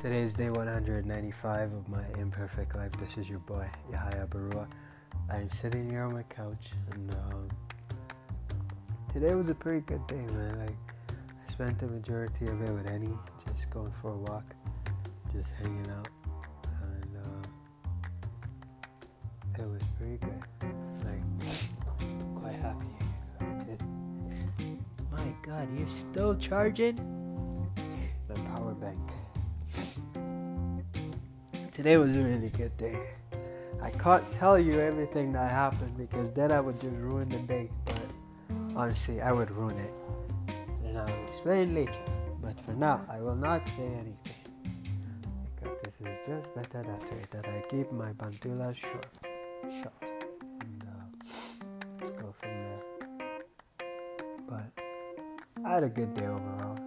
Today is day 195 of my imperfect life. This is your boy, Yahya Barua. I'm sitting here on my couch, and um, today was a pretty good day, man. Like, I spent the majority of it with Annie, just going for a walk, just hanging out, and uh, it was pretty good. Like, quite happy. My God, you're still charging? My power bank. Today was a really good day. I can't tell you everything that happened because then I would just ruin the day. But honestly, I would ruin it. And I will explain later. But for now, I will not say anything. Because this is just better that way, that I keep my bantula short. Shut. And uh, let's go from there. But I had a good day overall.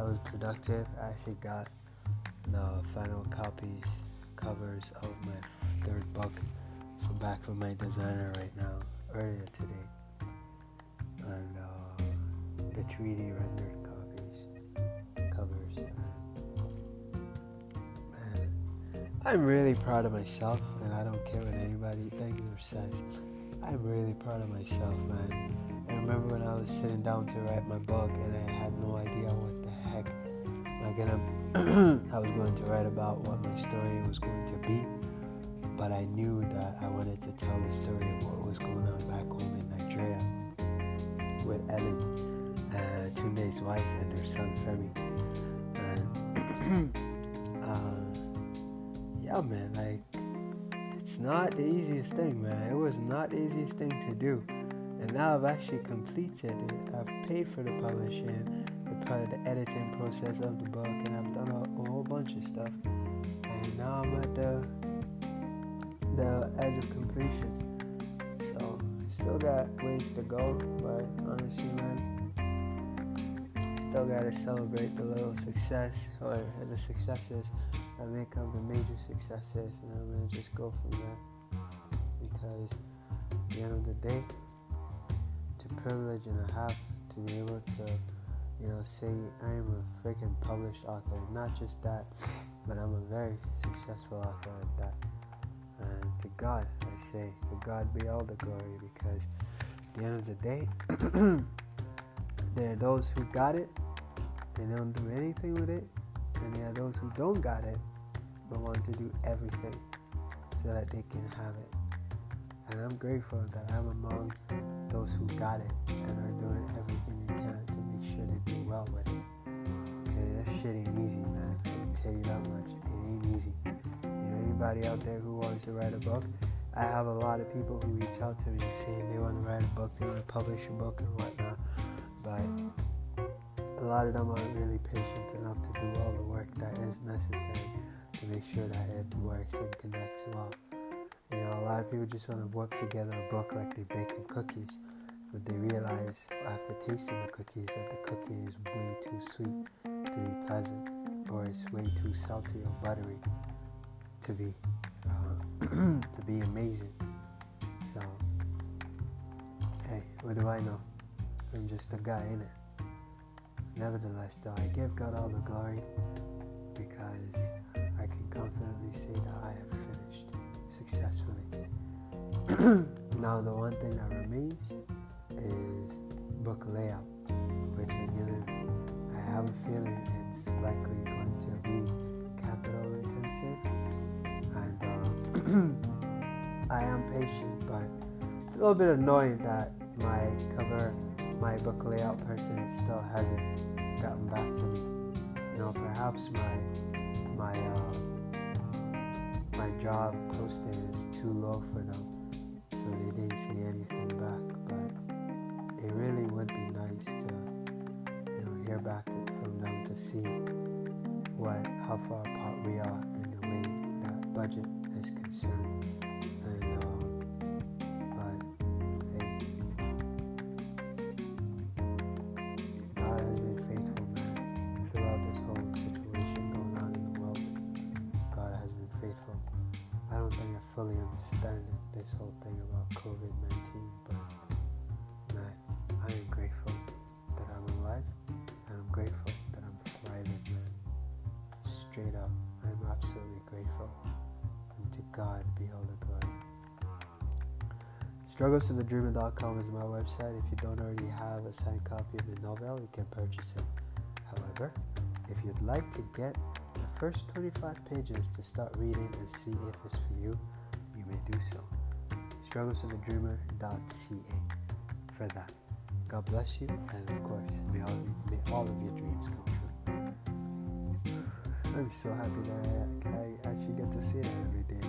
I was productive. I actually got the final copies, covers of my third book from back from my designer right now, earlier today. And uh, the 3D rendered copies, covers. Man, I'm really proud of myself, and I don't care what anybody thinks or says. I'm really proud of myself, man. I remember when I was sitting down to write my book, and I had no idea what the heck I gonna I was going to write about what my story was going to be, but I knew that I wanted to tell the story of what was going on back home in Nigeria with Ellen, uh, Tunde's wife, and her son Femi. And uh, yeah, man, like it's not the easiest thing, man. It was not the easiest thing to do, and now I've actually completed it. I've paid for the publishing part of the editing process of the book, and I've done a, a whole bunch of stuff. And now I'm at the the edge of completion. So still got ways to go, but honestly, man, still gotta celebrate the little success or the successes that make up the major successes, and I'm gonna just go from there. Because at the end of the day, it's a privilege and a half to be able to you know, say I am a freaking published author. Not just that, but I'm a very successful author at that. And to God, I say, to God be all the glory because at the end of the day, there are those who got it and don't do anything with it, and there are those who don't got it but want to do everything so that they can have it. And I'm grateful that I'm among those who got it and are doing everything do well with it. Okay, that shit ain't easy, man. I can tell you that much. It ain't easy. You know, anybody out there who wants to write a book, I have a lot of people who reach out to me saying they want to write a book, they want to publish a book and whatnot. But a lot of them aren't really patient enough to do all the work that is necessary to make sure that it works and connects well. You know, a lot of people just want to work together a book like they're baking cookies, but they realize after tasting the cookies that the cookie is way too sweet to be pleasant, or it's way too salty or buttery to be uh, to be amazing. So, hey, what do I know? I'm just a guy in it. Nevertheless, though, I give God all the glory because I can confidently say that I have finished successfully. now, the one thing that remains is book layout, which is gonna. I have a feeling it's likely going to be capital intensive, and uh, I am patient, but it's a little bit annoying that my cover, my book layout person still hasn't gotten back to me. You know, perhaps my my. Uh, my job posting is too low for them, so they didn't see anything back. See what how far apart we are in the way that budget is concerned. And uh, but hey, God has been faithful, man, throughout this whole situation going on in the world. God has been faithful. I don't think I fully understand this whole thing about COVID 19, God be all the glory. Strugglesofthedreamer.com is my website. If you don't already have a signed copy of the novel, you can purchase it. However, if you'd like to get the first 25 pages to start reading and see if it's for you, you may do so. Strugglesofthedreamer.ca for that. God bless you, and of course, may all, may all of your dreams come true. I'm so happy that I, I actually get to see that every day.